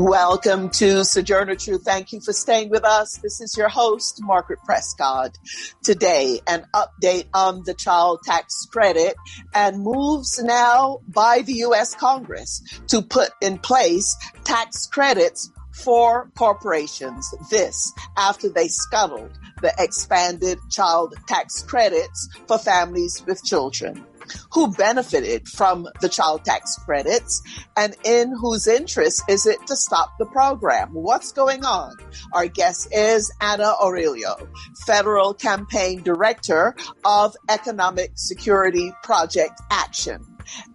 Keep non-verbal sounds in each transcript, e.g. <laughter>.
Welcome to Sojourner Truth. Thank you for staying with us. This is your host, Margaret Prescott. Today, an update on the child tax credit and moves now by the U.S. Congress to put in place tax credits for corporations. This after they scuttled the expanded child tax credits for families with children who benefited from the child tax credits and in whose interest is it to stop the program? What's going on? Our guest is Anna Aurelio, Federal Campaign Director of Economic Security Project Action.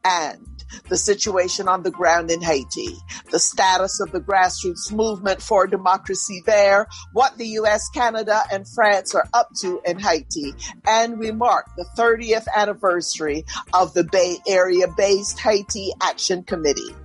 And the situation on the ground in Haiti, the status of the grassroots movement for democracy there, what the US, Canada, and France are up to in Haiti, and we mark the 30th anniversary of the Bay Area based Haiti Action Committee.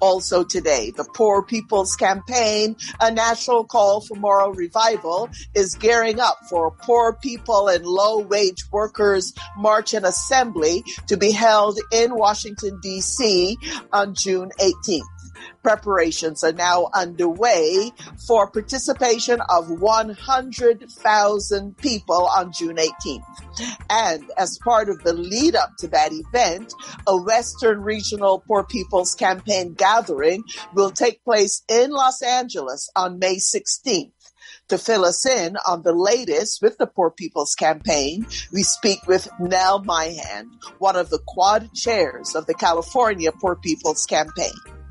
Also today, the Poor People's Campaign, a national call for moral revival, is gearing up for poor people and low wage workers march and assembly to be held in Washington DC on June 18th. Preparations are now underway for participation of 100,000 people on June 18th. And as part of the lead up to that event, a Western Regional Poor People's Campaign gathering will take place in Los Angeles on May 16th. To fill us in on the latest with the Poor People's Campaign, we speak with Nell Myhand, one of the quad chairs of the California Poor People's Campaign.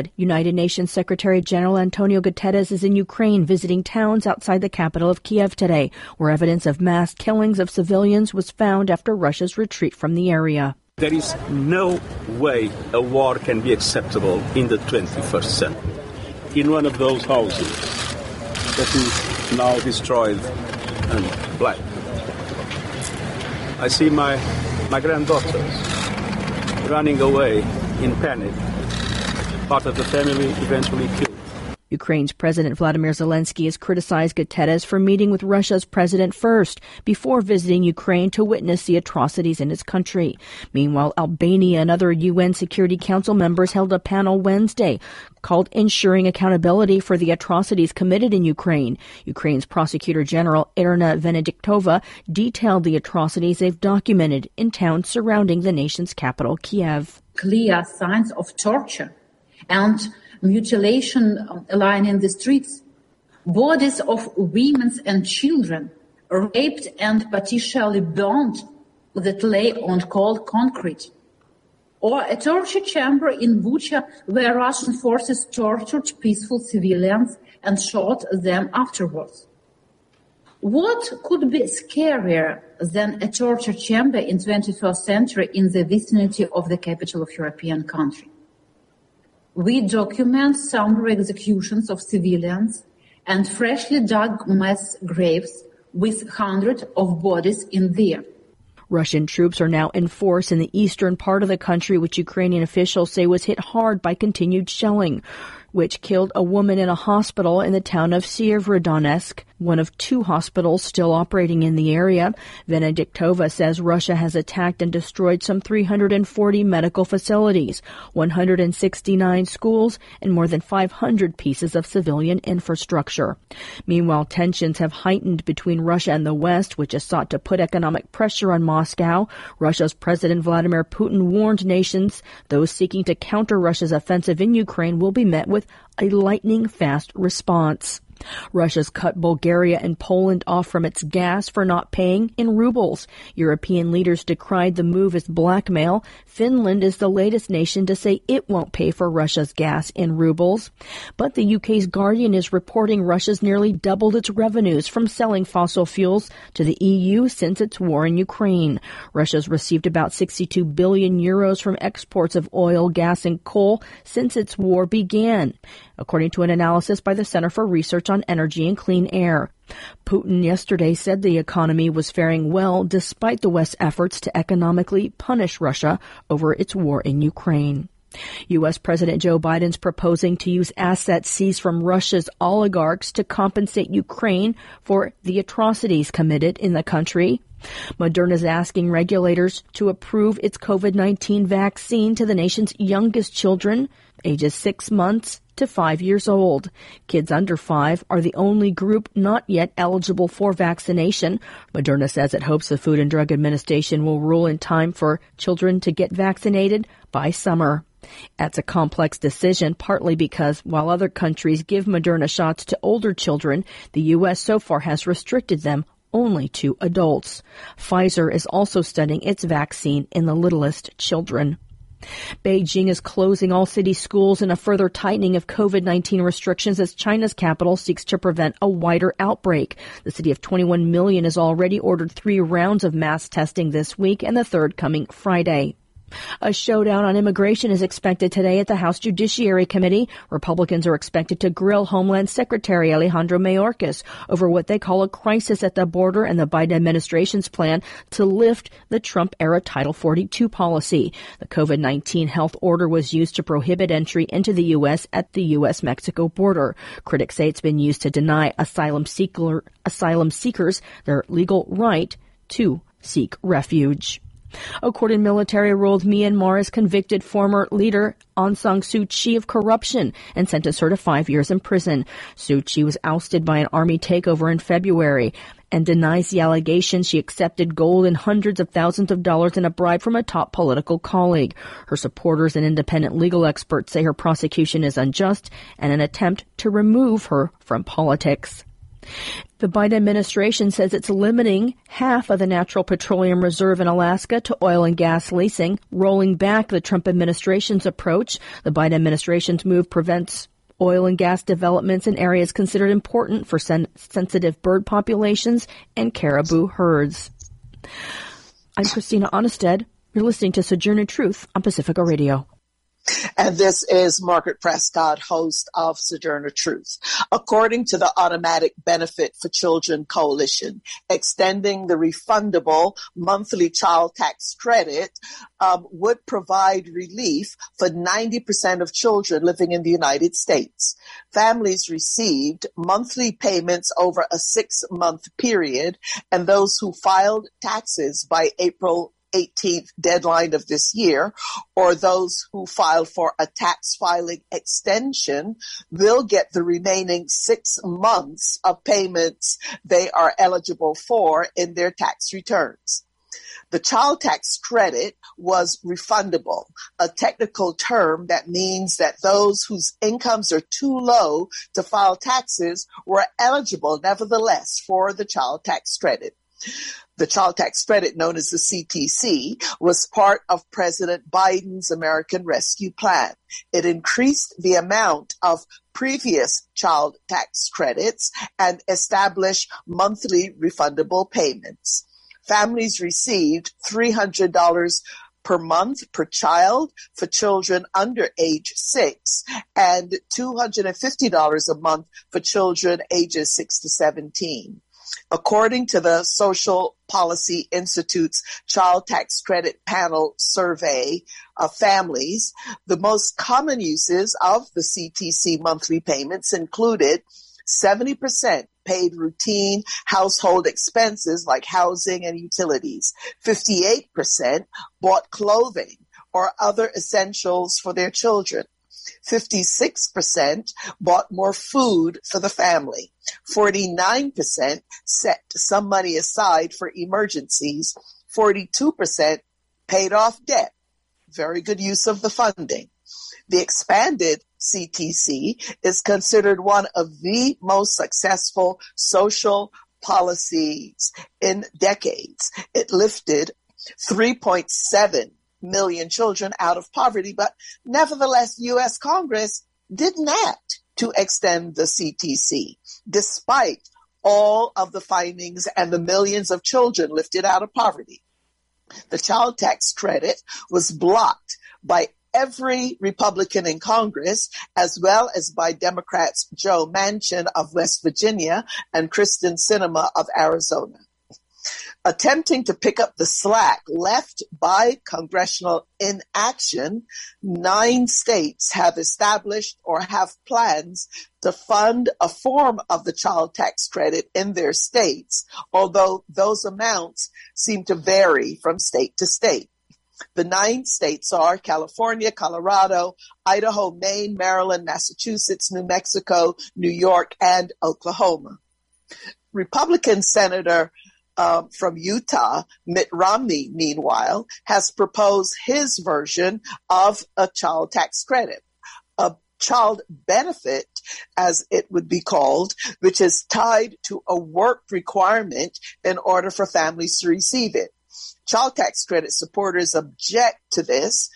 Aanestad. United Nations Secretary General Antonio Guterres is in Ukraine visiting towns outside the capital of Kiev today, where evidence of mass killings of civilians was found after Russia's retreat from the area. There is no way a war can be acceptable in the 21st century. In one of those houses that is now destroyed and black, I see my, my granddaughters running away in panic part of the family eventually killed. Ukraine's President Vladimir Zelensky has criticized Guterres for meeting with Russia's president first before visiting Ukraine to witness the atrocities in his country. Meanwhile, Albania and other UN Security Council members held a panel Wednesday called Ensuring Accountability for the Atrocities Committed in Ukraine. Ukraine's Prosecutor General Irina Venediktova detailed the atrocities they've documented in towns surrounding the nation's capital, Kiev. Clear signs of torture and mutilation lying in the streets. Bodies of women and children raped and partially burned that lay on cold concrete. Or a torture chamber in Bucha where Russian forces tortured peaceful civilians and shot them afterwards. What could be scarier than a torture chamber in 21st century in the vicinity of the capital of European country? We document summary executions of civilians and freshly dug mass graves with hundreds of bodies in there. Russian troops are now in force in the eastern part of the country, which Ukrainian officials say was hit hard by continued shelling which killed a woman in a hospital in the town of Severodonetsk, one of two hospitals still operating in the area. Venediktova says Russia has attacked and destroyed some 340 medical facilities, 169 schools, and more than 500 pieces of civilian infrastructure. Meanwhile, tensions have heightened between Russia and the West, which has sought to put economic pressure on Moscow. Russia's President Vladimir Putin warned nations those seeking to counter Russia's offensive in Ukraine will be met with a lightning fast response. Russia's cut Bulgaria and Poland off from its gas for not paying in rubles. European leaders decried the move as blackmail. Finland is the latest nation to say it won't pay for Russia's gas in rubles. But the UK's Guardian is reporting Russia's nearly doubled its revenues from selling fossil fuels to the EU since its war in Ukraine. Russia's received about 62 billion euros from exports of oil, gas, and coal since its war began. According to an analysis by the Center for Research on Energy and Clean Air. Putin yesterday said the economy was faring well despite the West's efforts to economically punish Russia over its war in Ukraine. U.S. President Joe Biden's proposing to use assets seized from Russia's oligarchs to compensate Ukraine for the atrocities committed in the country. Moderna is asking regulators to approve its COVID-19 vaccine to the nation's youngest children, ages six months to five years old. Kids under five are the only group not yet eligible for vaccination. Moderna says it hopes the Food and Drug Administration will rule in time for children to get vaccinated by summer. That's a complex decision, partly because while other countries give Moderna shots to older children, the U.S. so far has restricted them only to adults. Pfizer is also studying its vaccine in the littlest children. Beijing is closing all city schools in a further tightening of COVID-19 restrictions as China's capital seeks to prevent a wider outbreak. The city of 21 million has already ordered three rounds of mass testing this week and the third coming Friday. A showdown on immigration is expected today at the House Judiciary Committee. Republicans are expected to grill Homeland Secretary Alejandro Mayorkas over what they call a crisis at the border and the Biden administration's plan to lift the Trump era Title 42 policy. The COVID-19 health order was used to prohibit entry into the U.S. at the U.S. Mexico border. Critics say it's been used to deny asylum seeker, asylum seekers their legal right to seek refuge. A court in military-ruled Myanmar has convicted former leader Aung San Suu Kyi of corruption and sentenced her to five years in prison. Suu Kyi was ousted by an army takeover in February and denies the allegation she accepted gold and hundreds of thousands of dollars in a bribe from a top political colleague. Her supporters and independent legal experts say her prosecution is unjust and an attempt to remove her from politics. The Biden administration says it's limiting half of the natural petroleum reserve in Alaska to oil and gas leasing, rolling back the Trump administration's approach. The Biden administration's move prevents oil and gas developments in areas considered important for sen- sensitive bird populations and caribou herds. I'm Christina Aanestad. You're listening to Sojourner Truth on Pacifica Radio. And this is Margaret Prescott, host of Sojourner Truth. According to the Automatic Benefit for Children Coalition, extending the refundable monthly child tax credit um, would provide relief for 90% of children living in the United States. Families received monthly payments over a six month period, and those who filed taxes by April 18th deadline of this year, or those who file for a tax filing extension will get the remaining six months of payments they are eligible for in their tax returns. The child tax credit was refundable, a technical term that means that those whose incomes are too low to file taxes were eligible nevertheless for the child tax credit. The child tax credit, known as the CTC, was part of President Biden's American Rescue Plan. It increased the amount of previous child tax credits and established monthly refundable payments. Families received $300 per month per child for children under age six and $250 a month for children ages six to 17. According to the Social Policy Institute's Child Tax Credit Panel survey of families, the most common uses of the CTC monthly payments included 70% paid routine household expenses like housing and utilities. 58% bought clothing or other essentials for their children. 56% bought more food for the family. 49% set some money aside for emergencies. 42% paid off debt. Very good use of the funding. The expanded CTC is considered one of the most successful social policies in decades. It lifted 3.7 million children out of poverty, but nevertheless, U.S. Congress didn't act to extend the CTC, despite all of the findings and the millions of children lifted out of poverty. The child tax credit was blocked by every Republican in Congress, as well as by Democrats Joe Manchin of West Virginia and Kyrsten Sinema of Arizona attempting to pick up the slack left by congressional inaction, nine states have established or have plans to fund a form of the child tax credit in their states, although those amounts seem to vary from state to state. The nine states are California, Colorado, Idaho, Maine, Maryland, Massachusetts, New Mexico, New York, and Oklahoma. Republican Senator uh, from Utah, Mitt Romney, meanwhile, has proposed his version of a child tax credit, a child benefit, as it would be called, which is tied to a work requirement in order for families to receive it. Child tax credit supporters object to this,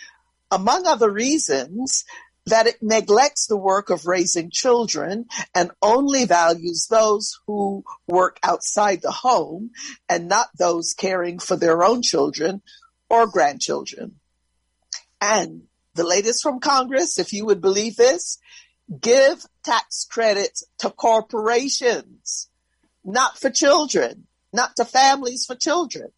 among other reasons, that it neglects the work of raising children and only values those who work outside the home and not those caring for their own children or grandchildren. And the latest from Congress, if you would believe this, give tax credits to corporations, not for children, not to families for children.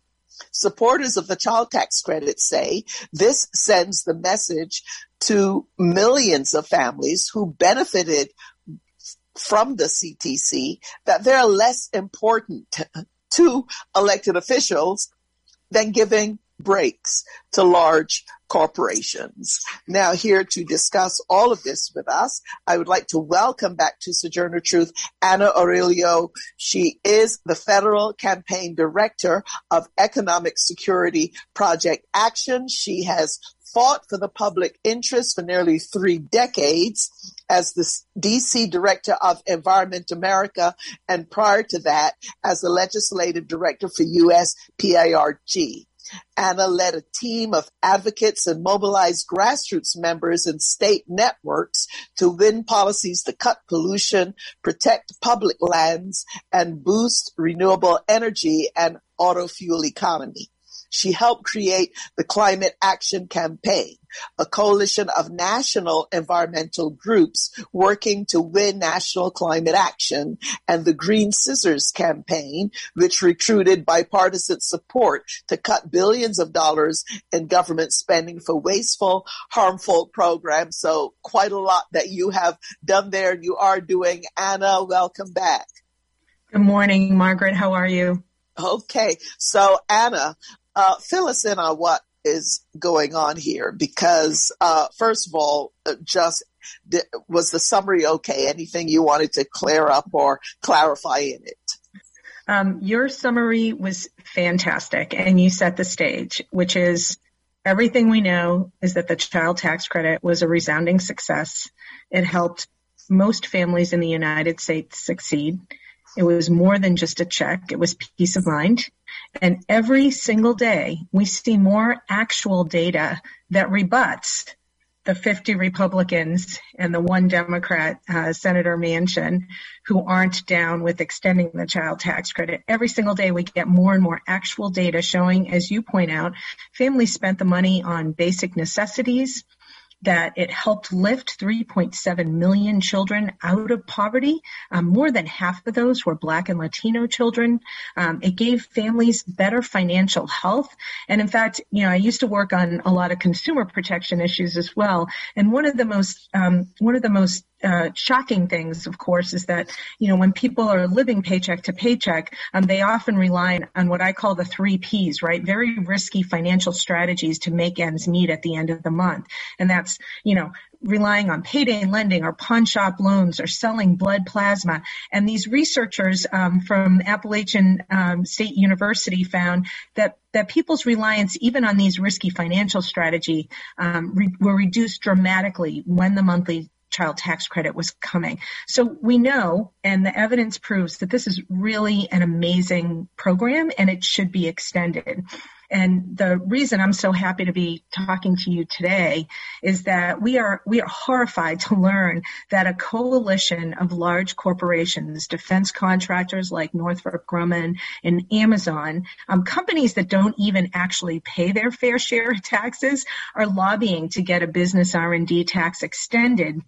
Supporters of the child tax credit say this sends the message to millions of families who benefited from the CTC that they're less important to elected officials than giving breaks to large corporations. Now, here to discuss all of this with us, I would like to welcome back to Sojourner Truth Anna Aurelio. She is the Federal Campaign Director of Economic Security Project Action. She has fought for the public interest for nearly three decades as the DC Director of Environment America, and prior to that, as the Legislative Director for U.S. PIRG. Anna led a team of advocates and mobilized grassroots members and state networks to win policies to cut pollution, protect public lands, and boost renewable energy and auto fuel economy. She helped create the Climate Action Campaign, a coalition of national environmental groups working to win national climate action, and the Green Scissors Campaign, which recruited bipartisan support to cut billions of dollars in government spending for wasteful, harmful programs. So quite a lot that you have done there. And you are doing. Anna, welcome back. Good morning, Margaret. How are you? Okay. So Anna, uh, fill us in on what is going on here because, uh, first of all, uh, just was the summary okay? Anything you wanted to clear up or clarify in it? Um, your summary was fantastic and you set the stage, which is everything we know is that the child tax credit was a resounding success. It helped most families in the United States succeed. It was more than just a check. It was peace of mind. And every single day, we see more actual data that rebuts the 50 Republicans and the one Democrat, uh, Senator Manchin, who aren't down with extending the child tax credit. Every single day we get more and more actual data showing, as you point out, families spent the money on basic necessities, that it helped lift 3.7 million children out of poverty. Um, more than half of those were Black and Latino children. Um, it gave families better financial health. And in fact, you know, I used to work on a lot of consumer protection issues as well. And one of the most, um, one of the most uh, shocking things, of course, is that you know when people are living paycheck to paycheck, um, they often rely on what I call the three Ps, right? Very risky financial strategies to make ends meet at the end of the month, and that's you know relying on payday lending or pawn shop loans or selling blood plasma. And these researchers um, from Appalachian um, State University found that that people's reliance even on these risky financial strategy um, re- were reduced dramatically when the monthly child tax credit was coming. So we know, and the evidence proves that this is really an amazing program and it should be extended. And the reason I'm so happy to be talking to you today is that we are we are horrified to learn that a coalition of large corporations, defense contractors like Northrop Grumman and Amazon, um, companies that don't even actually pay their fair share of taxes, are lobbying to get a business R&D tax extended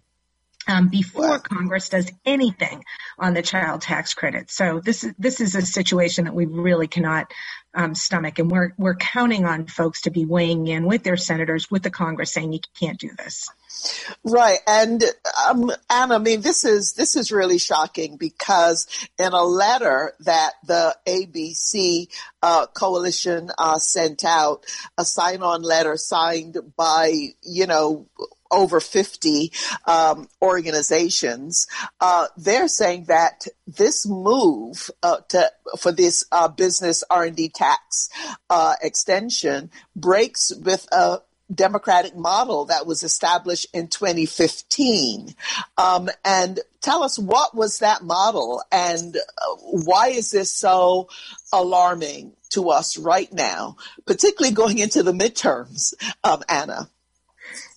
um, before wow. Congress does anything on the child tax credit. So this is this is a situation that we really cannot um, stomach, and we're we're counting on folks to be weighing in with their senators, with the Congress, saying you can't do this. Right, and um, Anna, I mean this is this is really shocking because in a letter that the ABC uh, coalition uh, sent out, a sign-on letter signed by you know over 50 um, organizations, uh, they're saying that this move uh, to, for this uh, business R&D tax uh, extension breaks with a democratic model that was established in 2015. Um, and tell us what was that model and uh, why is this so alarming to us right now, particularly going into the midterms, um, Anna?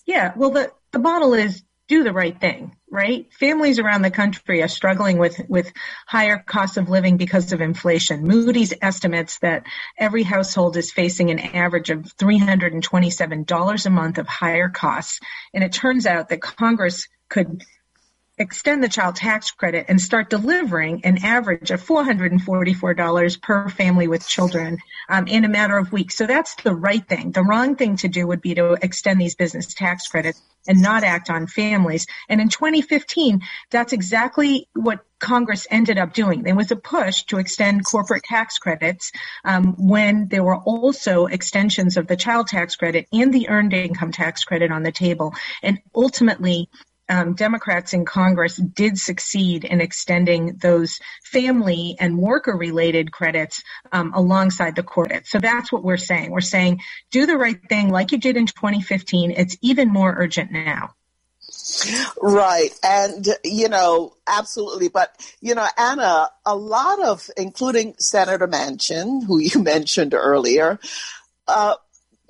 Yeah, well, the, the model is do the right thing, right? Families around the country are struggling with, with higher costs of living because of inflation. Moody's estimates that every household is facing an average of $327 a month of higher costs. And it turns out that Congress could extend the child tax credit and start delivering an average of $444 per family with children um, in a matter of weeks. So that's the right thing. The wrong thing to do would be to extend these business tax credits and not act on families. And in 2015, that's exactly what Congress ended up doing. There was a push to extend corporate tax credits um, when there were also extensions of the child tax credit and the earned income tax credit on the table. And ultimately, um, Democrats in Congress did succeed in extending those family and worker related credits um, alongside the credits. So that's what we're saying. We're saying do the right thing like you did in 2015. It's even more urgent now. Right. And, you know, absolutely. But, you know, Anna, a lot of, including Senator Manchin, who you <laughs> mentioned earlier, uh,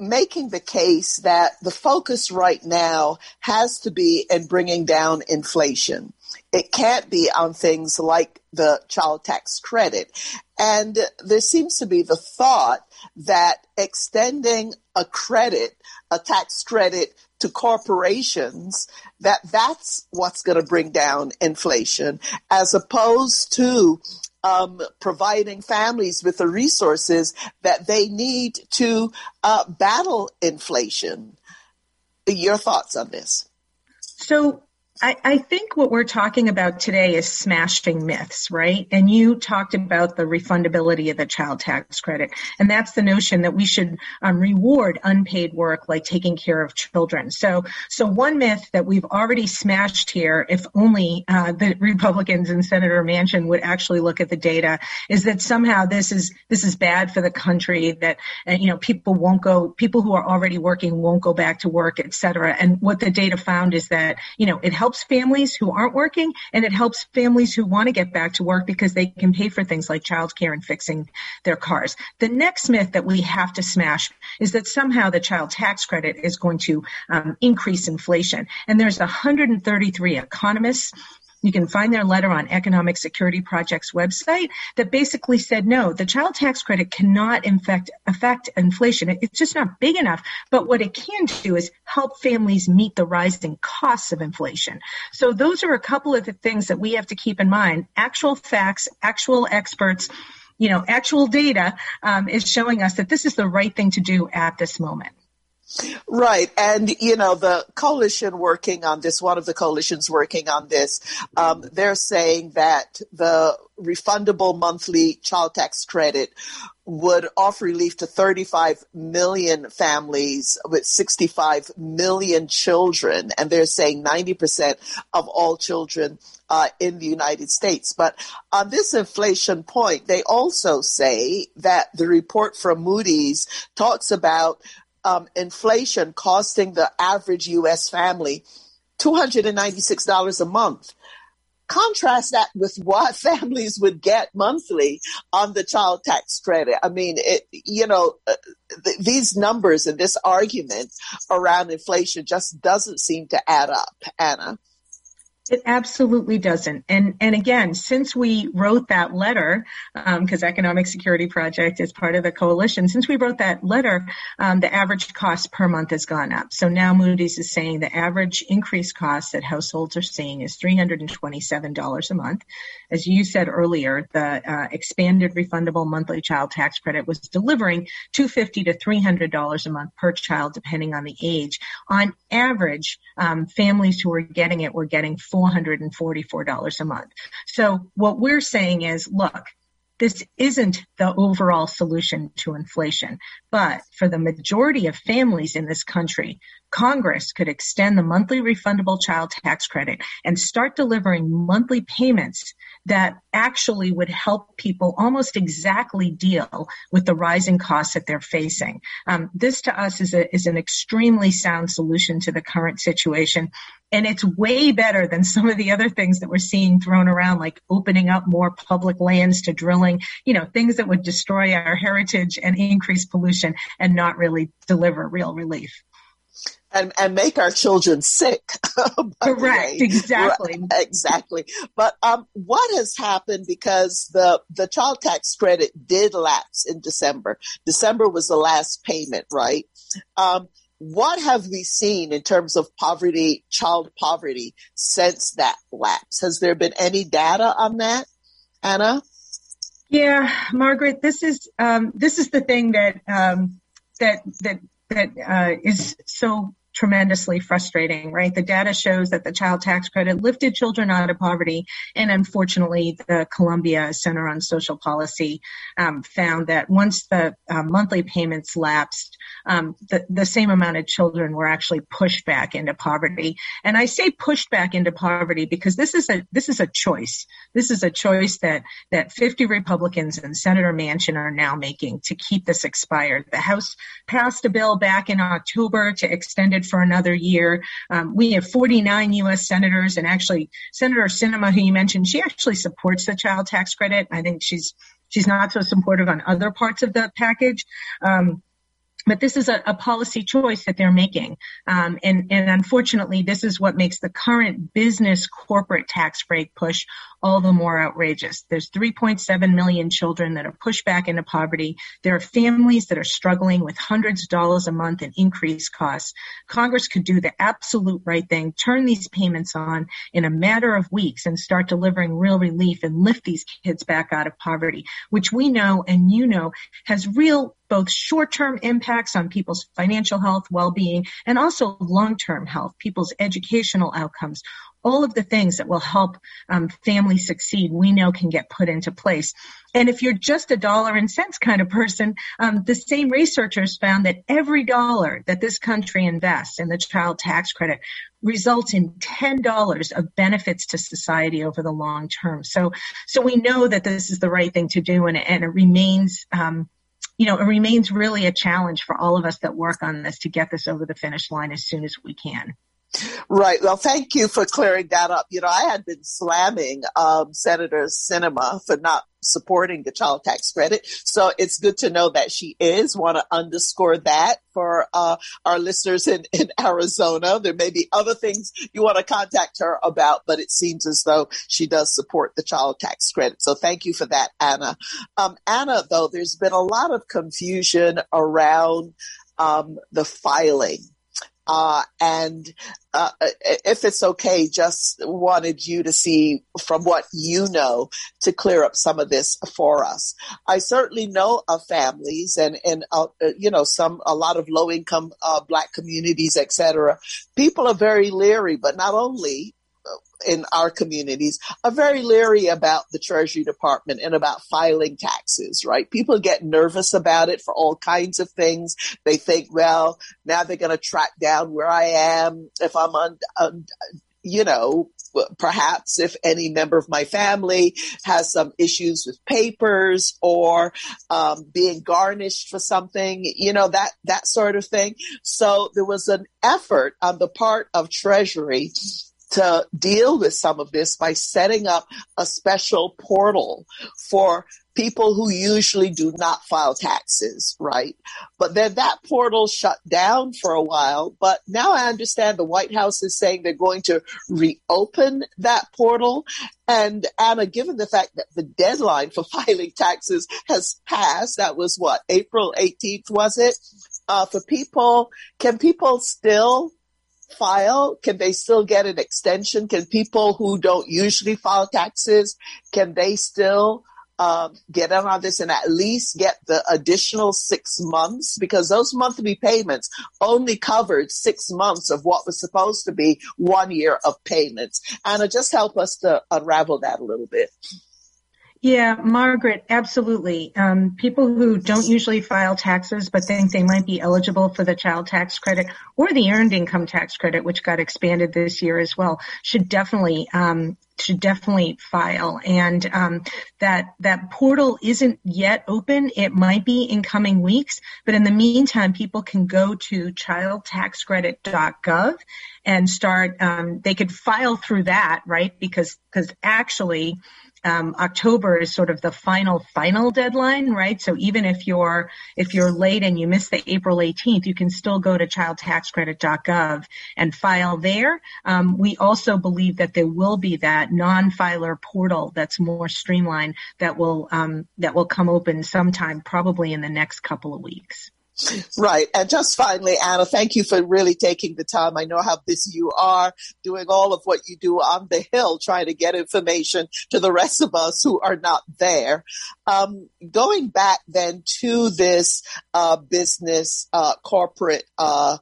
making the case that the focus right now has to be in bringing down inflation. It can't be on things like the child tax credit. And there seems to be the thought that extending a credit, a tax credit to corporations, that that's what's going to bring down inflation as opposed to um, providing families with the resources that they need to uh, battle inflation. Your thoughts on this? So, I, I, think what we're talking about today is smashing myths, right? And you talked about the refundability of the child tax credit. And that's the notion that we should um, reward unpaid work like taking care of children. So, so one myth that we've already smashed here, if only uh, the Republicans and Senator Manchin would actually look at the data, is that somehow this is, this is bad for the country, that, uh, you know, people won't go, people who are already working won't go back to work, et cetera. And what the data found is that, you know, it helps helps families who aren't working and it helps families who want to get back to work because they can pay for things like childcare and fixing their cars. The next myth that we have to smash is that somehow the child tax credit is going to um, increase inflation. And there's 133 economists you can find their letter on Economic Security Project's website that basically said no, the child tax credit cannot infect, affect inflation. It's just not big enough. But what it can do is help families meet the rising costs of inflation. So those are a couple of the things that we have to keep in mind. Actual facts, actual experts, you know, actual data um, is showing us that this is the right thing to do at this moment. Right. And, you know, the coalition working on this, one of the coalitions working on this, um, they're saying that the refundable monthly child tax credit would offer relief to 35 million families with 65 million children. And they're saying 90% of all children uh, in the United States. But on this inflation point, they also say that the report from Moody's talks about um, inflation costing the average U.S. family $296 a month. contrast that with what <laughs> families would get monthly on the child tax credit. I mean, it, you know, uh, th- these numbers and this argument around inflation just doesn't seem to add up, Anna. It absolutely doesn't. And and again, since we wrote that letter, because um, Economic Security Project is part of the coalition, since we wrote that letter, um, the average cost per month has gone up. So now Moody's is saying the average increased cost that households are seeing is $327 a month. As you said earlier, the uh, expanded refundable monthly child tax credit was delivering $250 to $300 a month per child, depending on the age. On average, um, families who were getting it were getting $444 a month. So what we're saying is, look, this isn't the overall solution to inflation, but for the majority of families in this country, Congress could extend the monthly refundable child tax credit and start delivering monthly payments that actually would help people almost exactly deal with the rising costs that they're facing. Um, this to us is, a, is an extremely sound solution to the current situation. And it's way better than some of the other things that we're seeing thrown around, like opening up more public lands to drilling, you know, things that would destroy our heritage and increase pollution and not really deliver real relief and, and make our children sick. <laughs> Correct. Exactly. Exactly. But um, what has happened because the the child tax credit did lapse in December. December was the last payment, right? Um, what have we seen in terms of poverty, child poverty, since that lapse? Has there been any data on that, Anna? Yeah, Margaret, this is um, this is the thing that um, that that that uh, is so tremendously frustrating, right? The data shows that the child tax credit lifted children out of poverty. And unfortunately, the Columbia Center on Social Policy um, found that once the uh, monthly payments lapsed, um, the, the same amount of children were actually pushed back into poverty. And I say pushed back into poverty because this is a, this is a choice. This is a choice that, that 50 Republicans and Senator Manchin are now making to keep this expired. The House passed a bill back in October to extend it for another year. Um, we have 49 U.S. senators, and actually, Senator Sinema, who you mentioned, she actually supports the child tax credit. I think she's she's not so supportive on other parts of the package. Um, but this is a, a, policy choice that they're making. Um, and, and unfortunately, this is what makes the current business corporate tax break push all the more outrageous. There's 3.7 million children that are pushed back into poverty. There are families that are struggling with hundreds of dollars a month in increased costs. Congress could do the absolute right thing, turn these payments on in a matter of weeks and start delivering real relief and lift these kids back out of poverty, which we know and you know has real both short-term impacts on people's financial health, well-being, and also long-term health, people's educational outcomes. All of the things that will help um, families succeed, we know can get put into place. And if you're just a dollar and cents kind of person, um, the same researchers found that every dollar that this country invests in the child tax credit results in $10 of benefits to society over the long term. So, so we know that this is the right thing to do and, and it remains, um, you know, it remains really a challenge for all of us that work on this to get this over the finish line as soon as we can. Right. Well, thank you for clearing that up. You know, I had been slamming um, Senator Sinema for not supporting the child tax credit. So it's good to know that she is. Want to underscore that for uh, our listeners in, in <laughs> Arizona. There may be other things you want to contact her about, but it seems as though she does support the child tax credit. So thank you for that, Anna. Um, Anna, though, there's been a lot of confusion around um, the filing uh, and uh, if it's okay, just wanted you to see from what you know to clear up some of this for us. I certainly know of families and and uh, you know some a lot of low income uh, black communities, etc. People are very leery, but not only in our communities are very leery about the Treasury Department and about filing taxes, right? People get nervous about it for all kinds of things. They think, well, now they're going to track down where I am if I'm on, on you know, perhaps if any member of my family has some issues with papers or um, being garnished for something, you know, that, that sort of thing. So there was an effort on the part of Treasury to deal with some of this by setting up a special portal for people who usually do not file taxes, right? But then that portal shut down for a while. But now I understand the White House is saying they're going to reopen that portal. And Anna, given the fact that the deadline for <laughs> filing taxes has passed, that was what, April 18th, was it? Uh, for people, can people still file? Can they still get an extension? Can people who don't usually file taxes, can they still um, get in on this and at least get the additional six months because those monthly payments only covered six months of what was supposed to be one year of payments. Anna, just help us to unravel that a little bit. Yeah, Margaret, absolutely. Um, people who don't usually file taxes but think they might be eligible for the child tax credit or the earned income tax credit, which got expanded this year as well, should definitely um, should definitely file. And um, that that portal isn't yet open. It might be in coming weeks, but in the meantime, people can go to childtaxcredit.gov and start. Um, they could file through that, right? Because because actually um, October is sort of the final final deadline, right? So even if you're if you're late and you miss the April 18th, you can still go to childtaxcredit.gov and file there. Um, we also believe that there will be that non-filer portal that's more streamlined that will um, that will come open sometime, probably in the next couple of weeks. Right. And just finally, Anna, thank you for really taking the time. I know how busy you are doing all of what you do on the Hill, trying to get information to the rest of us who are not there. Um, going back then to this uh, business uh, corporate uh,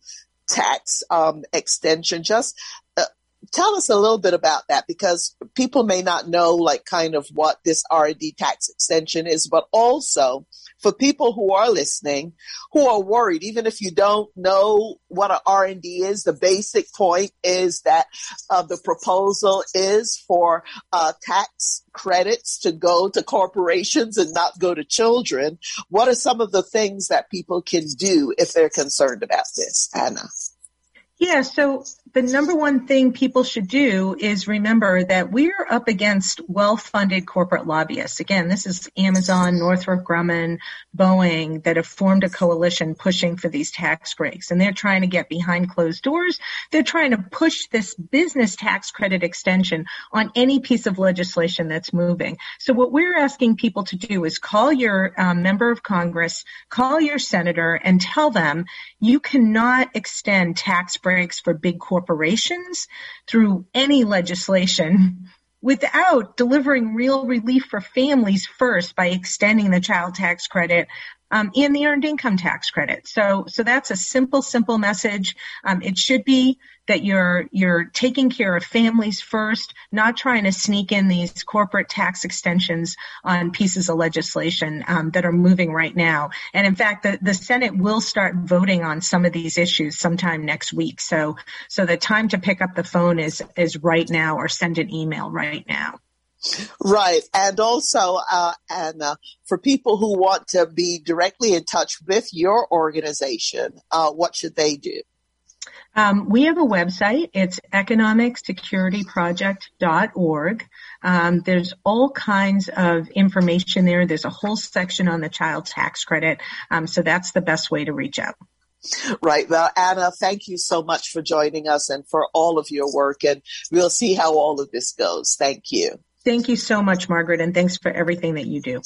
tax um, extension, just uh, tell us a little bit about that because people may not know like kind of what this R&D tax extension is, but also for people who are listening, who are worried, even if you don't know what an R&D is, the basic point is that uh, the proposal is for uh, tax credits to go to corporations and not go to children. What are some of the things that people can do if they're concerned about this, Anna? Yeah, so the number one thing people should do is remember that we're up against well-funded corporate lobbyists. Again, this is Amazon, Northrop Grumman, Boeing that have formed a coalition pushing for these tax breaks. And they're trying to get behind closed doors. They're trying to push this business tax credit extension on any piece of legislation that's moving. So what we're asking people to do is call your um, member of Congress, call your senator and tell them you cannot extend tax breaks for big corporations corporations through any legislation without delivering real relief for families first by extending the child tax credit um, and the earned income tax credit. So, so that's a simple, simple message. Um, it should be that you're you're taking care of families first, not trying to sneak in these corporate tax extensions on pieces of legislation um, that are moving right now. And in fact, the, the Senate will start voting on some of these issues sometime next week. So, so the time to pick up the phone is is right now, or send an email right now. Right. And also, uh, Anna, for people who want to be directly in touch with your organization, uh, what should they do? Um, we have a website. It's economicsecurityproject.org. Um, there's all kinds of information there. There's a whole section on the child tax credit. Um, so that's the best way to reach out. Right. Well, Anna, thank you so much for joining us and for all of your work. And we'll see how all of this goes. Thank you. Thank you so much, Margaret, and thanks for everything that you do.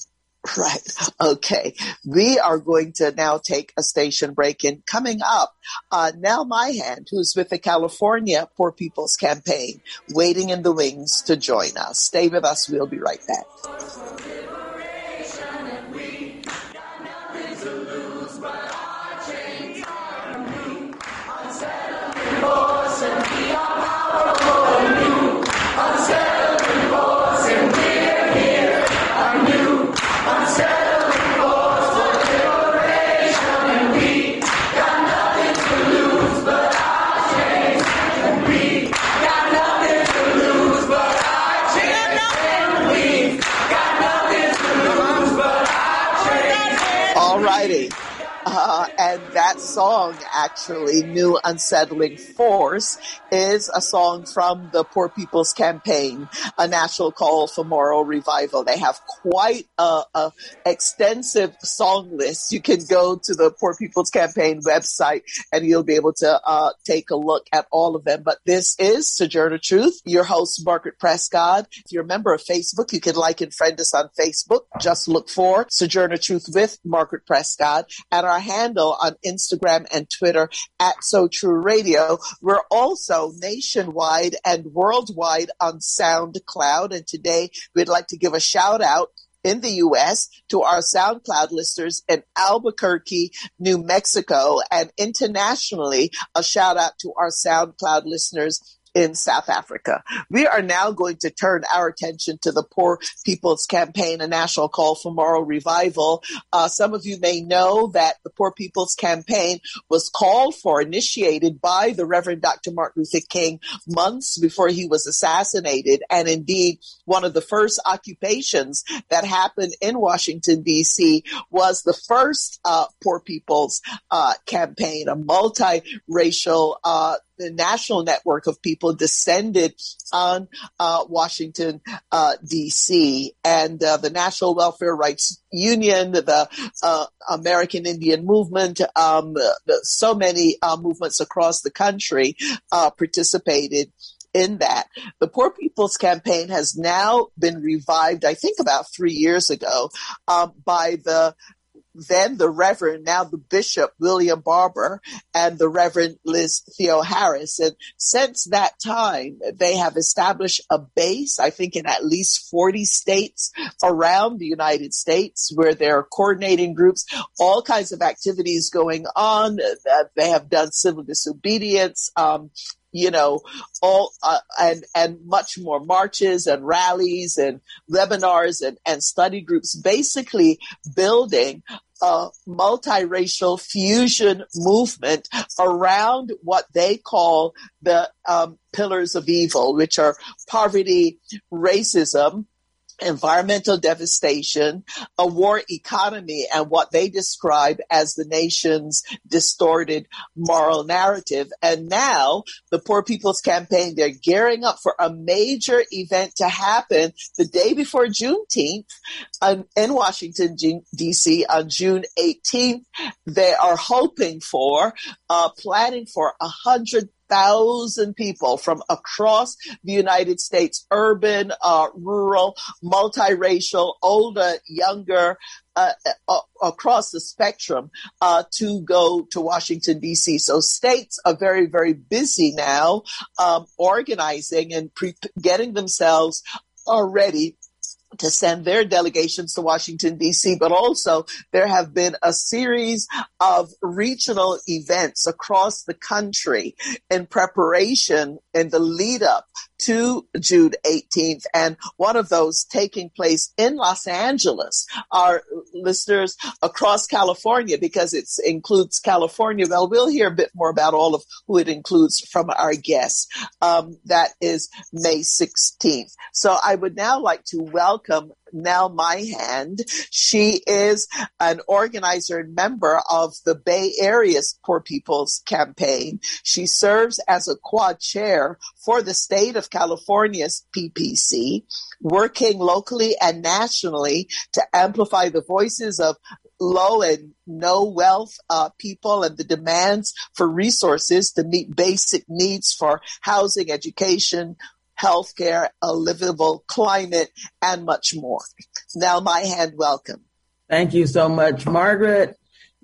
Right. Okay. We are going to now take a station break. And coming up, uh, Nell Myhand, who's with the California Poor People's Campaign, waiting in the wings to join us. Stay with us. We'll be right back. Uh, <laughs> and that song, actually, New Unsettling Force, is a song from the Poor People's Campaign, a national call for moral revival. They have quite a, a extensive song list. You can go to the Poor People's Campaign website and you'll be able to uh, take a look at all of them. But this is Sojourner Truth, your host, Margaret Prescott. If you're a member of Facebook, you can like and friend us on Facebook. Just look for Sojourner Truth with Margaret Prescott and our handle on Instagram and Twitter at So True Radio. We're also nationwide and worldwide on SoundCloud. And today we'd like to give a shout out in the U.S. to our SoundCloud listeners in Albuquerque, New Mexico, and internationally, a shout out to our SoundCloud listeners in South Africa. We are now going to turn our attention to the Poor People's Campaign, a national call for moral revival. Uh, some of you may know that the Poor People's Campaign was called for, initiated by the Reverend Dr. Martin Luther King months before he was assassinated. And indeed, one of the first occupations that happened in Washington, D.C. was the first uh, Poor People's uh, Campaign, a multiracial uh, the national network of people descended on uh, Washington, uh, D.C., and uh, the National Welfare Rights Union, the uh, American Indian Movement, um, so many uh, movements across the country uh, participated in that. The Poor People's Campaign has now been revived, I think about three years ago, um, by the then the Reverend, now the Bishop William Barber, and the Reverend Liz Theoharis. And since that time, they have established a base, I think, in at least 40 states around the United States where there are coordinating groups, all kinds of activities going on. They have done civil disobedience. Um, you know, all uh, and and much more marches and rallies and webinars and, and study groups, basically building a multiracial fusion movement around what they call the um, pillars of evil, which are poverty, racism, environmental devastation, a war economy, and what they describe as the nation's distorted moral narrative. And now the Poor People's Campaign, they're gearing up for a major event to happen the day before Juneteenth um, in Washington, D.C. on June 18th. They are hoping for, uh, planning for a hundred thousand people from across the United States, urban, uh, rural, multiracial, older, younger, uh, uh, across the spectrum uh, to go to Washington D.C. So states are very, very busy now um, organizing and pre- getting themselves ready to send their delegations to Washington, D.C., but also there have been a series of regional events across the country in preparation in the lead up to June 18th, and one of those taking place in Los Angeles. Our listeners across California, because it includes California, well, we'll hear a bit more about all of who it includes from our guests. Um, that is May 16th. So I would now like to welcome Nell Myhand. She is an organizer and member of the Bay Area's Poor People's Campaign. She serves as a quad chair for the state of California's PPC, working locally and nationally to amplify the voices of low and no wealth uh, people and the demands for resources to meet basic needs for housing, education, healthcare, a livable climate, and much more. Nell Myhand welcome. Thank you so much, Margaret.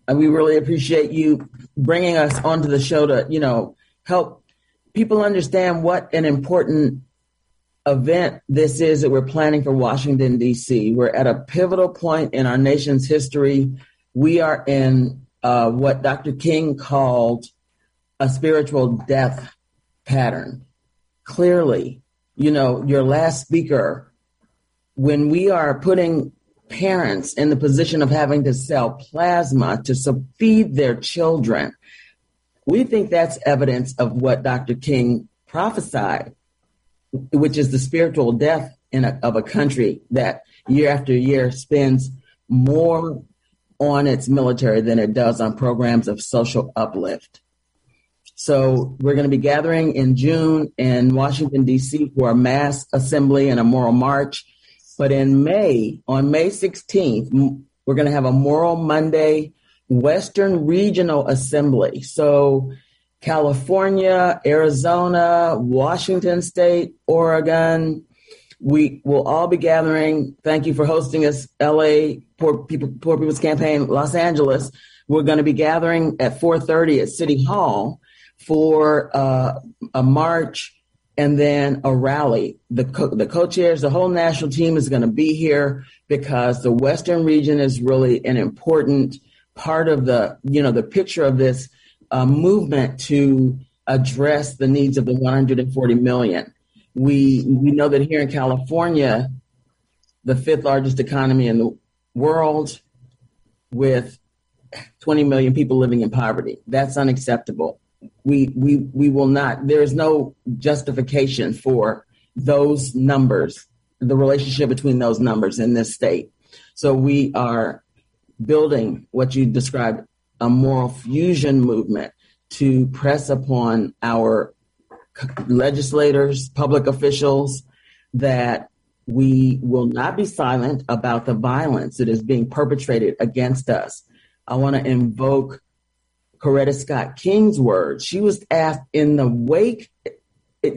And we really appreciate you bringing us onto the show to, you know, help people understand what an important event this is that we're planning for Washington, D.C. We're at a pivotal point in our nation's history. We are in uh, what Dr. King called a spiritual death pattern. Clearly, you know, your last speaker, when we are putting parents in the position of having to sell plasma to feed their children, we think that's evidence of what Dr. King prophesied, which is the spiritual death a, of a country that year after year spends more on its military than it does on programs of social uplift. So we're going to be gathering in June in Washington, D.C. for a mass assembly and a moral march. But in May, on May 16th, we're going to have a Moral Monday Western Regional Assembly. So California, Arizona, Washington State, Oregon, we will all be gathering. Thank you for hosting us, LA Poor People Poor People's Campaign, Los Angeles. We're going to be gathering at 4:30 at City Hall for uh, a march and then a rally. The co- the co-chairs, the whole national team is going to be here because the Western region is really an important part of the you know the picture of this uh, movement to address the needs of the 140 million. We we know that here in California, the fifth largest economy in the world, with 20 million people living in poverty. That's unacceptable we we we will not there is no justification for those numbers the relationship between those numbers in this state. So we are building what you described a moral fusion movement to press upon our legislators public officials that we will not be silent about the violence that is being perpetrated against us. I want to invoke Coretta Scott King's words. She was asked in the wake,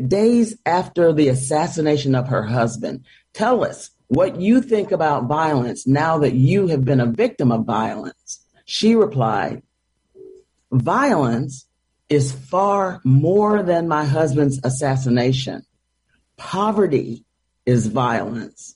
days after the assassination of her husband, tell us what you think about violence now that you have been a victim of violence. She replied, Violence is far more than my husband's assassination. Poverty is violence.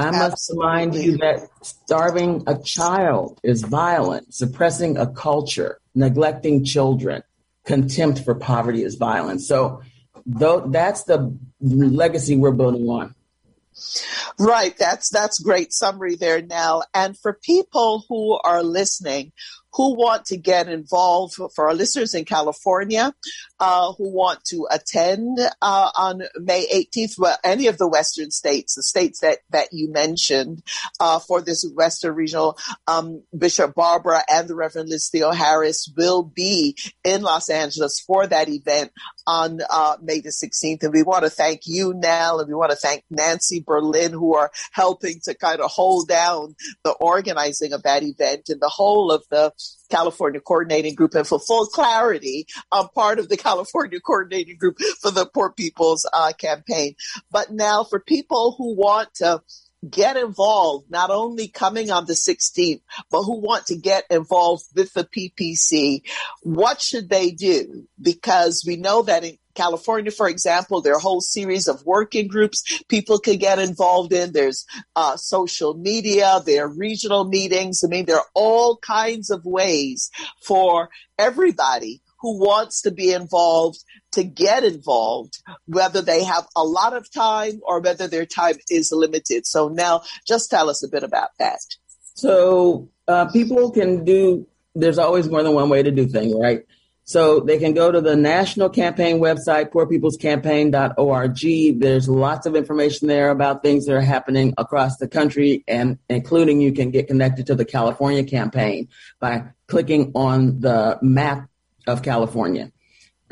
I must remind you that starving a child is violent, suppressing a culture, neglecting children, contempt for poverty is violence. So though that's the legacy we're building on. Right, that's that's great summary there Nell. And for people who are listening who want to get involved for our listeners in California, uh, who want to attend uh, on May 18th, well, any of the Western states, the states that, that you mentioned uh, for this Western Regional, um, Bishop Barber and the Reverend Liz Theoharis will be in Los Angeles for that event on uh, May the 16th. And we want to thank you, Nell, and we want to thank Nancy Berlin, who are helping to kind of hold down the organizing of that event and the whole of the California Coordinating Group. And for full clarity, I'm part of the <laughs> California Coordinating Group for the Poor People's uh, Campaign. But now for people who want to get involved, not only coming on the 16th, but who want to get involved with the PPC, what should they do? Because we know that in California, for example, there are whole series of working groups people could get involved in. There's uh, social media, there are regional meetings. I mean, there are all kinds of ways for everybody who wants to be involved to get involved, whether they have a lot of time or whether their time is limited. So now just tell us a bit about that. So uh, people can do, there's always more than one way to do things, right? So they can go to the national campaign website, poorpeoplescampaign.org. There's lots of information there about things that are happening across the country and including you can get connected to the California campaign by clicking on the map of California.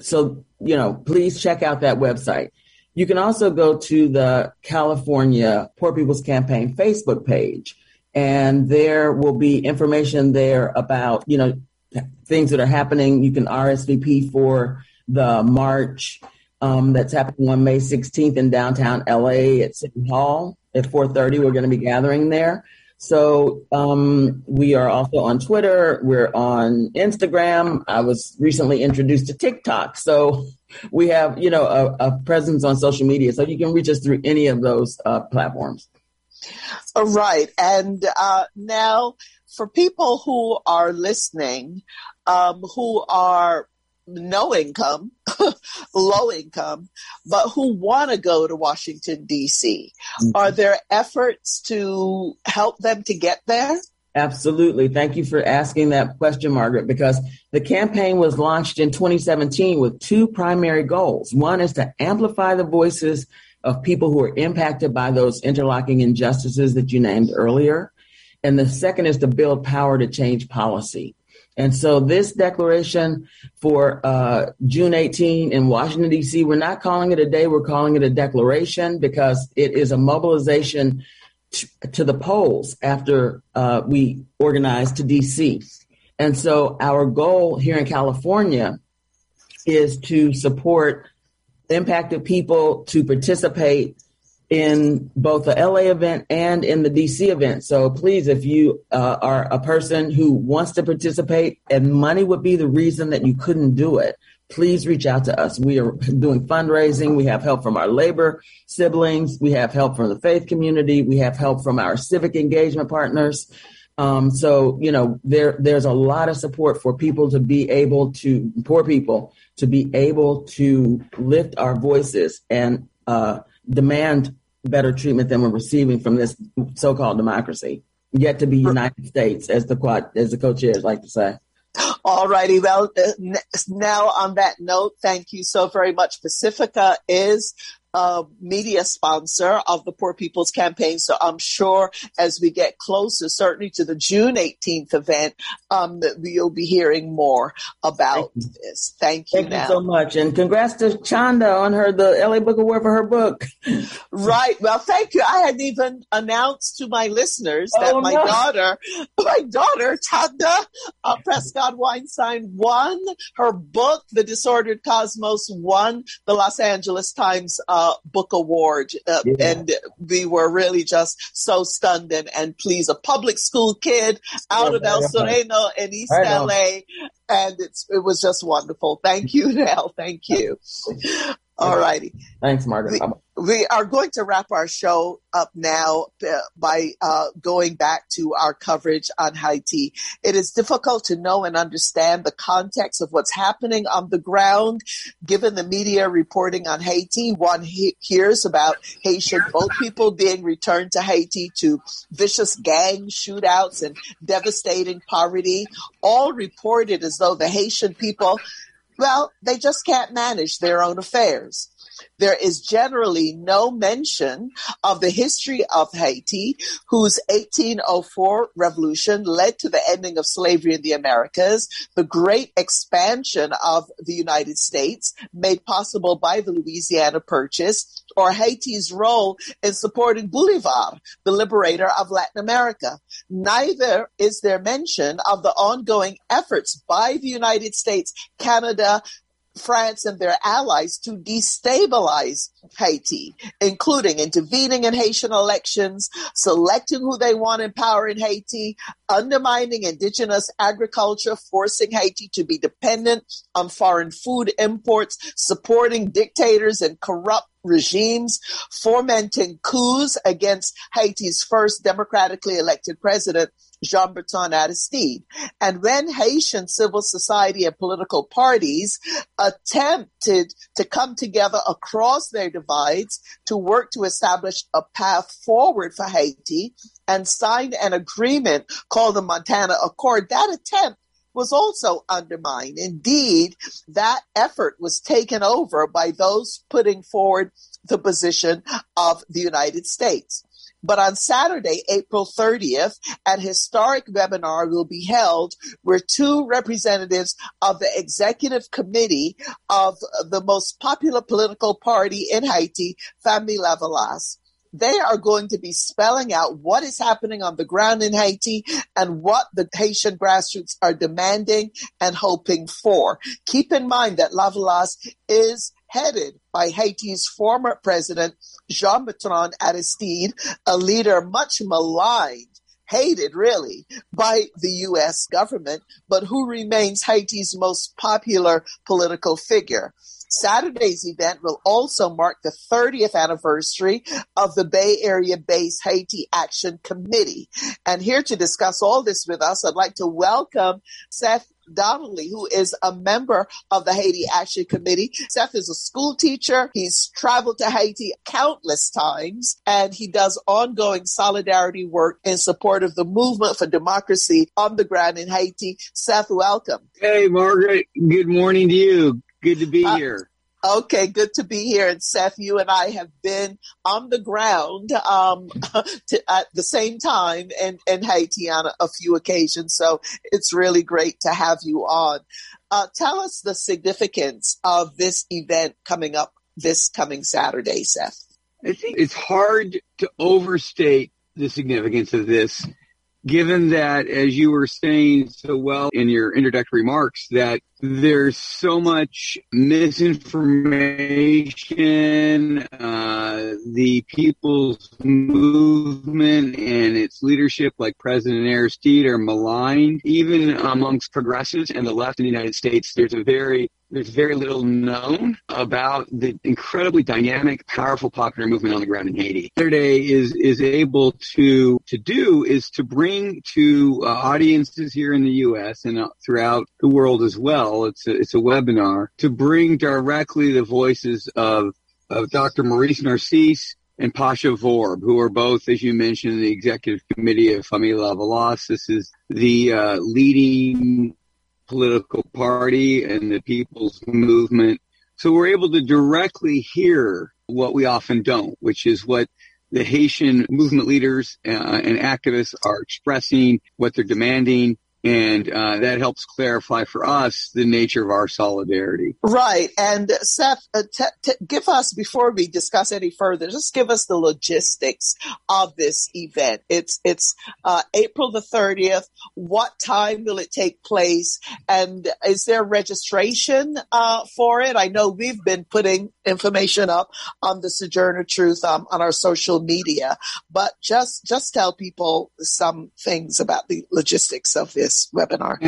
So, you know, please check out that website. You can also go to the California Poor People's Campaign Facebook page, and there will be information there about, you know, things that are happening. You can RSVP for the march um, that's happening on May 16th in downtown LA at City Hall at 4:30. We're going to be gathering there. So um, we are also on Twitter. We're on Instagram. I was recently introduced to TikTok, so we have you know a, a presence on social media. So you can reach us through any of those uh, platforms. All right, and uh, now for people who are listening, um, who are no income, <laughs> low income, but who want to go to Washington, D.C. Mm-hmm. Are there efforts to help them to get there? Absolutely. Thank you for asking that question, Margaret, because the campaign was launched in 2017 with two primary goals. One is to amplify the voices of people who are impacted by those interlocking injustices that you named earlier. And the second is to build power to change policy. And so this declaration for uh, June 18 in Washington, D.C., we're not calling it a day, we're calling it a declaration because it is a mobilization to, to the polls after uh, we organized to D.C. And so our goal here in California is to support impacted people to participate in both the LA event and in the DC event. So please, if you uh, are a person who wants to participate and money would be the reason that you couldn't do it, please reach out to us. We are doing fundraising. We have help from our labor siblings. We have help from the faith community. We have help from our civic engagement partners. Um, so you know there there's a lot of support for people to be able to poor people to be able to lift our voices and uh, demand better treatment than we're receiving from this so-called democracy. Yet to be United States, as the quad, as the co-chairs like to say. All righty. Well, uh, now on that note, thank you so very much. Pacifica is a media sponsor of the Poor People's Campaign. So I'm sure as we get closer, certainly to the June 18th event, um, we'll be hearing more about Thank this. Thank you. Thank now. you so much. And congrats to Chanda on her, the LA Book Award for her book. right. Well, thank you. I hadn't even announced to my listeners that oh, my no. daughter, my daughter, Chanda uh, Prescod-Weinstein won her book, The Disordered Cosmos, won the Los Angeles Times uh, uh, book award. Uh, yeah. And we were really just so stunned and, and pleased. A public school kid out yeah, of El Sereno in East LA. And it's, it was just wonderful. Thank you, <laughs> Nell. Thank you. All righty. Thanks, Margaret. We, we, are going to wrap our show up now uh, by uh, going back to our coverage on Haiti. It is difficult to know and understand the context of what's happening on the ground, given the media reporting on Haiti. One he- hears about Haitian boat people being returned to Haiti to vicious gang shootouts and devastating poverty, all reported as though the Haitian people well, they just can't manage their own affairs. There is generally no mention of the history of Haiti, whose 1804 revolution led to the ending of slavery in the Americas, the great expansion of the United States made possible by the Louisiana Purchase, or Haiti's role in supporting Bolivar, the liberator of Latin America. Neither is there mention of the ongoing efforts by the United States, Canada, France and their allies to destabilize Haiti, including intervening in Haitian elections, selecting who they want in power in Haiti, undermining indigenous agriculture, forcing Haiti to be dependent on foreign food imports, supporting dictators and corrupt regimes, fomenting coups against Haiti's first democratically elected president, Jean Bertrand Aristide. And when Haitian civil society and political parties attempted to come together across their divides to work to establish a path forward for Haiti and signed an agreement called the Montana Accord, that attempt was also undermined. Indeed, that effort was taken over by those putting forward the position of the United States. But on Saturday, April 30th, an historic webinar will be held where two representatives of the executive committee of the most popular political party in Haiti, Fanmi Lavalas, they are going to be spelling out what is happening on the ground in Haiti and what the Haitian grassroots are demanding and hoping for. Keep in mind that Lavalas is headed by Haiti's former president, Jean Bertrand Aristide, a leader much maligned hated really by the U.S. government, but who remains Haiti's most popular political figure. Saturday's event will also mark the 30th anniversary of the Bay Area based Haiti Action Committee. And here to discuss all this with us, I'd like to welcome Seth Donnelly, who is a member of the Haiti Action Committee. Seth is a school teacher. He's traveled to Haiti countless times and he does ongoing solidarity work in support of the movement for democracy on the ground in Haiti. Seth, welcome. Hey, Margaret. Good morning to you. Good to be uh, here. Okay, good to be here. And Seth, you and I have been on the ground um, <laughs> to, at the same time in, in Haiti on a, few occasions. So it's really great to have you on. Uh, tell us the significance of this event coming up this coming Saturday, Seth. I think it's hard to overstate the significance of this given that, as you were saying so well in your introductory remarks, that there's so much misinformation, uh, the people's movement and its leadership, like President Aristide, are maligned. Even amongst progressives and the left in the United States, there's a very there's very little known about the incredibly dynamic, powerful popular movement on the ground in Haiti. Saturday is is able to to do is to bring to uh, audiences here in the U.S. and uh, throughout the world as well. It's a, it's a webinar to bring directly the voices of of Dr. Maryse Narcisse and Pasha Vorbe, who are both, as you mentioned, the executive committee of Fanmi Lavalas. This is the uh, leading political party and the people's movement. So we're able to directly hear what we often don't, which is what the Haitian movement leaders uh, and activists are expressing, what they're demanding, and uh, that helps clarify for us the nature of our solidarity. Right. And Seth, uh, t- t- give us, before we discuss any further, just give us the logistics of this event. It's, it's uh, April the 30th. What time will it take place? And is there registration uh, for it? I know we've been putting information up on the Sojourner Truth um, on our social media, but just, just tell people some things about the logistics of this this webinar.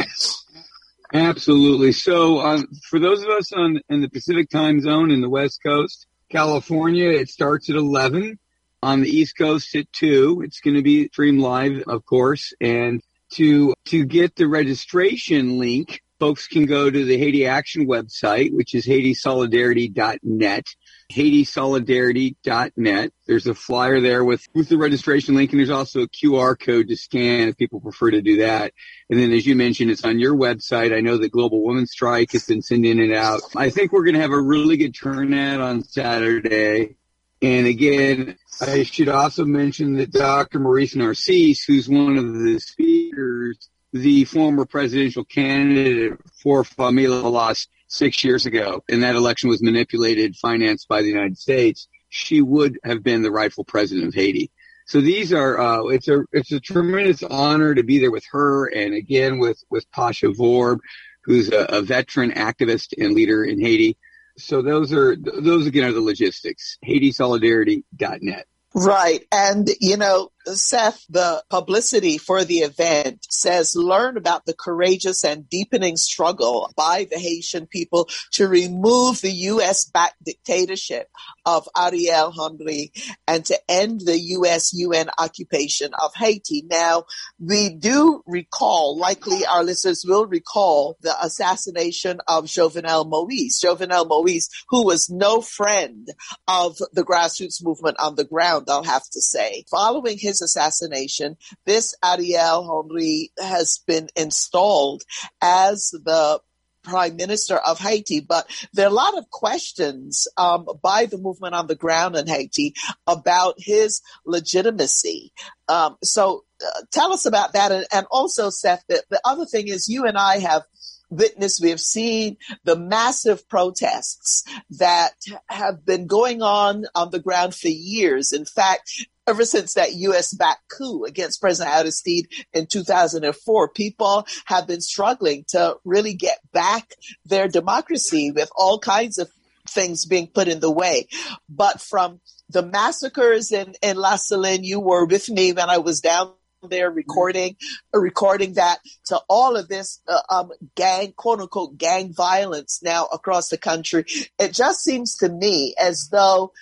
Absolutely. So, um, for those of us on in the Pacific time zone in the West Coast, California, it starts at 11. On the East Coast at 2. It's going to be streamed live, of course. And to, to get the registration link, folks can go to the Haiti Action website, which is HaitiSolidarity.net. HaitiSolidarity.net. There's a flyer there with, with the registration link, and there's also a QR code to scan if people prefer to do that. And then, as you mentioned, it's on your website. I know the Global Women's Strike has been sending it out. I think we're going to have a really good turnout on Saturday. And again, I should also mention that Dr. Maryse Narcisse, who's one of the speakers, the former presidential candidate for Fanmi Lavalas six years ago, and that election was manipulated, financed by the United States, she would have been the rightful president of Haiti. So these are uh, it's a it's a tremendous honor to be there with her, and again with with Pasha Vorbe, who's a, a veteran activist and leader in Haiti. So those are those again are the logistics. HaitiSolidarity.net. Right. And, you know, Seth, the publicity for the event says learn about the courageous and deepening struggle by the Haitian people to remove the U.S. backed dictatorship of Ariel Henry and to end the U.S. UN occupation of Haiti. Now, we do recall, likely our listeners will recall the assassination of Jovenel Moise. Jovenel Moise, who was no friend of the grassroots movement on the ground, I'll have to say. Following his assassination, this Ariel Henry has been installed as the prime minister of Haiti. But there are a lot of questions um, by the movement on the ground in Haiti about his legitimacy. Um, so uh, tell us about that. And, and also, Seth, the, the other thing is you and I have witnessed, we have seen the massive protests that have been going on on the ground for years. In fact, ever since that U.S. backed coup against President Aristide in 2004, people have been struggling to really get back their democracy with all kinds of things being put in the way. But from the massacres in, in La Saline, you were with me when I was down there recording recording that to all of this uh, um, gang quote unquote gang violence now across the country it just seems to me as though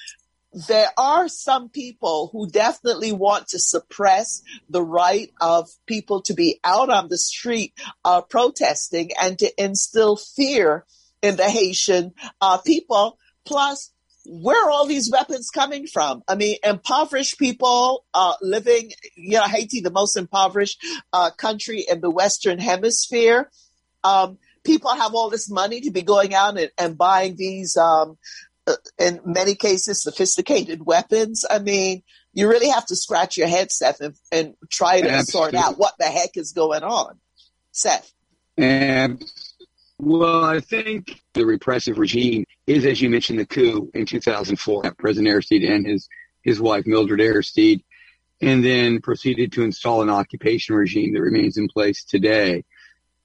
there are some people who definitely want to suppress the right of people to be out on the street uh, protesting and to instill fear in the Haitian uh, people. Plus, where are all these weapons coming from? I mean, impoverished people uh, living, you know, Haiti, the most impoverished uh, country in the Western Hemisphere. Um, people have all this money to be going out and, and buying these, um, in many cases, sophisticated weapons. I mean, you really have to scratch your head, Seth, and, and try to Absolutely. sort out what the heck is going on. Seth. And well, I think the repressive regime is, as you mentioned, the coup in 2004. President Aristide and his his wife Mildred Aristide, and then proceeded to install an occupation regime that remains in place today.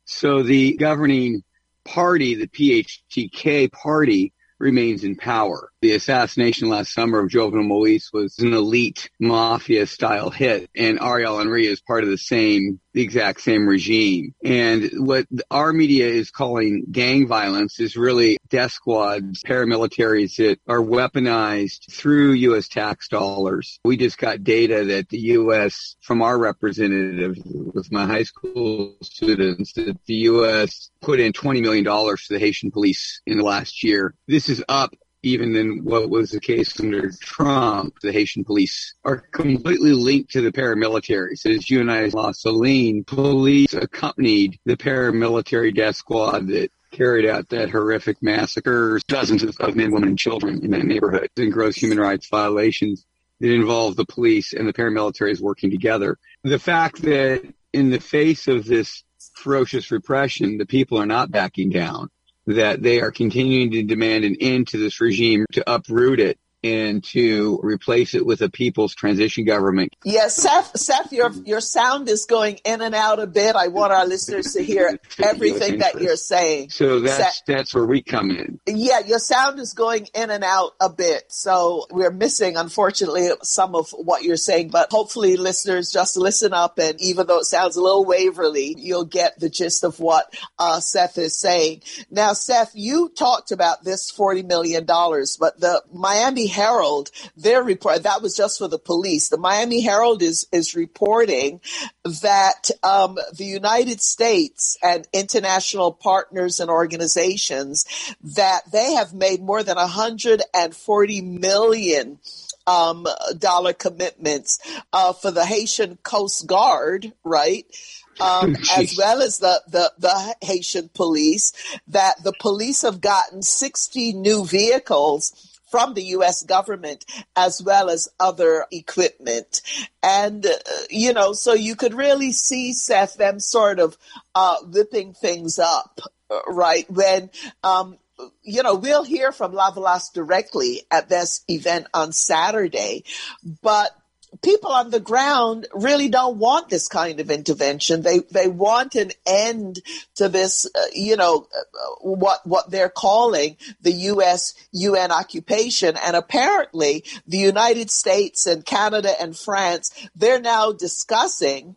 So the governing party, the PHTK party, remains in power. The assassination last summer of Jovenel Moise was an elite mafia style hit, and Ariel Henry is part of the same, the exact same regime. And what our media is calling gang violence is really death squads, paramilitaries that are weaponized through U.S. tax dollars. We just got data that the U.S. from our representative with my high school students that the U.S. put in $20 million to the Haitian police in the last year. This is up even than what was the case under Trump. The Haitian police are completely linked to the paramilitaries. As you and I saw, Saline, police accompanied the paramilitary death squad that carried out that horrific massacre, dozens of men, women, and children in that neighborhood, and gross human rights violations that involved the police and the paramilitaries working together. The fact that in the face of this ferocious repression, the people are not backing down that they are continuing to demand an end to this regime to uproot it and to replace it with a people's transition government. Yes, Seth, Seth, your your sound is going in and out a bit. I want our listeners to hear <laughs> everything that you're saying. So that's Seth, that's where we come in. Yeah, your sound is going in and out a bit. So we're missing, unfortunately, some of what you're saying. But hopefully, listeners just listen up, and even though it sounds a little waverly, you'll get the gist of what uh, Seth is saying. Now, Seth, you talked about this forty million dollars, but the Miami Herald, their report, that was just for the police. The Miami Herald is, is reporting that um, the United States and international partners and organizations that they have made more than 140 million um, dollar commitments uh, for the Haitian Coast Guard, right? Um, <laughs> as well as the, the, the Haitian police, that the police have gotten 60 new vehicles from the U.S. government as well as other equipment. And, uh, you know, so you could really see, Seth, them sort of uh, whipping things up, uh, right? When, um, you know, we'll hear from Lavalas directly at this event on Saturday, but people on the ground really don't want this kind of intervention. They they want an end to this, uh, you know, uh, what what they're calling the U.S. UN occupation. And apparently, the United States and Canada and France they're now discussing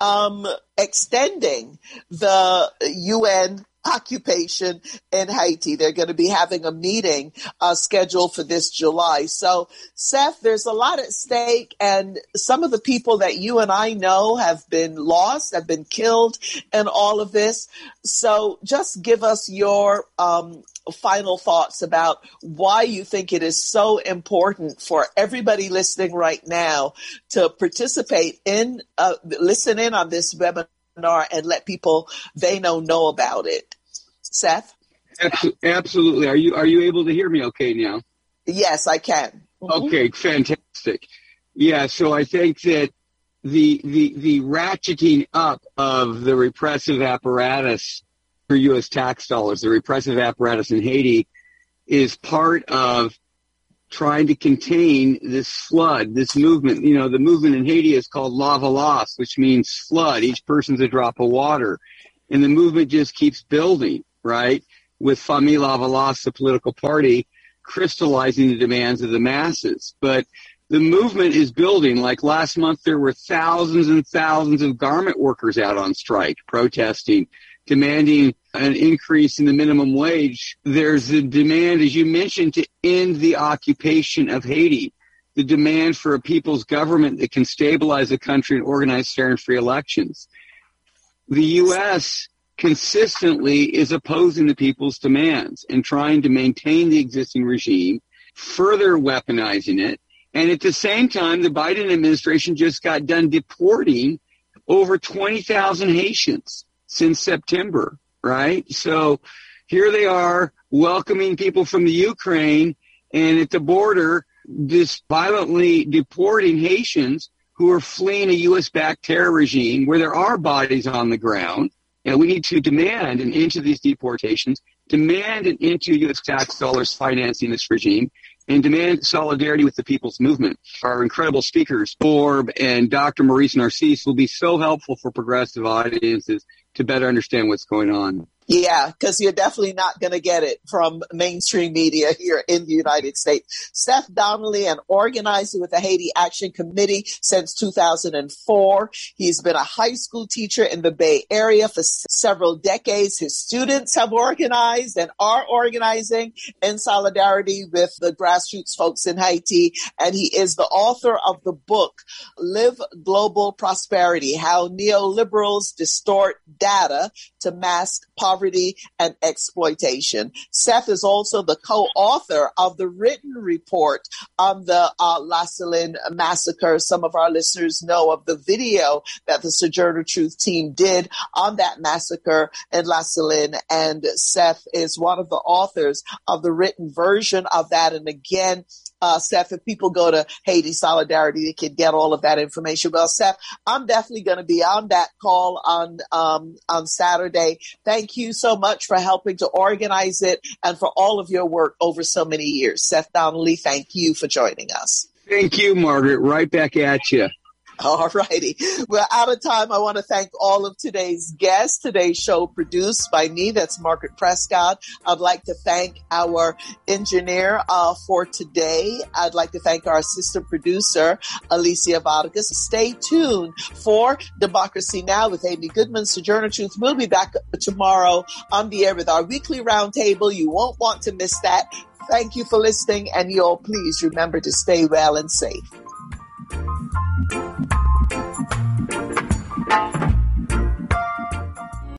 um, extending the UN occupation in Haiti. They're going to be having a meeting uh, scheduled for this July. So, Seth, there's a lot at stake, and some of the people that you and I know have been lost, have been killed and all of this. So, just give us your um, final thoughts about why you think it is so important for everybody listening right now to participate in, uh, listen in on this webinar and let people they know know about it. Seth? Absolutely. Are you are you able to hear me okay now? Yes, I can. Mm-hmm. Okay, fantastic. Yeah, so I think that the the the ratcheting up of the repressive apparatus for U.S. tax dollars, the repressive apparatus in Haiti, is part of trying to contain this flood, this movement. You know, the movement in Haiti is called lava Lavalas, which means flood. Each person's a drop of water. And the movement just keeps building right? With Fanmi Lavalas, the political party, crystallizing the demands of the masses. But the movement is building. Like last month, there were thousands and thousands of garment workers out on strike protesting, demanding an increase in the minimum wage. There's a demand, as you mentioned, to end the occupation of Haiti. The demand for a people's government that can stabilize the country and organize fair and free elections. The U.S consistently is opposing the people's demands and trying to maintain the existing regime, further weaponizing it. And at the same time, the Biden administration just got done deporting over 20,000 Haitians since September, right? So here they are welcoming people from the Ukraine and at the border, just violently deporting Haitians who are fleeing a U.S. backed terror regime where there are bodies on the ground. And we need to demand an end to these deportations, demand an end to U.S. tax dollars financing this regime, and demand solidarity with the people's movement. Our incredible speakers, Orb and Dr. Maryse Narcisse, will be so helpful for progressive audiences to better understand what's going on. Yeah, because you're definitely not going to get it from mainstream media here in the United States. Seth Donnelly, an organizer with the Haiti Action Committee since 2004. He's been a high school teacher in the Bay Area for several decades. His students have organized and are organizing in solidarity with the grassroots folks in Haiti. And he is the author of the book, Lie of Global Prosperity, How Neoliberals Distort Data to Mask Poverty poverty and exploitation. Seth is also the co-author of the written report on the uh, La Saline massacre. Some of our listeners know of the video that the Sojourner Truth team did on that massacre in La Saline, and Seth is one of the authors of the written version of that. And again, uh, Seth, if people go to Haiti Solidarity, they can get all of that information. Well, Seth, I'm definitely going to be on that call on um, on Saturday. Thank you so much for helping to organize it and for all of your work over so many years. Seth Donnelly, thank you for joining us. Thank you, Margaret. Right back at you. <laughs> All righty. We're out of time. I want to thank all of today's guests. Today's show produced by me. That's Margaret Prescod. I'd like to thank our engineer uh, for today. I'd like to thank our assistant producer, Alicia Vargas. Stay tuned for Democracy Now! with Amy Goodman, Sojourner Truth. We'll be back tomorrow on the air with our weekly roundtable. You won't want to miss that. Thank you for listening and you all please remember to stay well and safe. Thank you.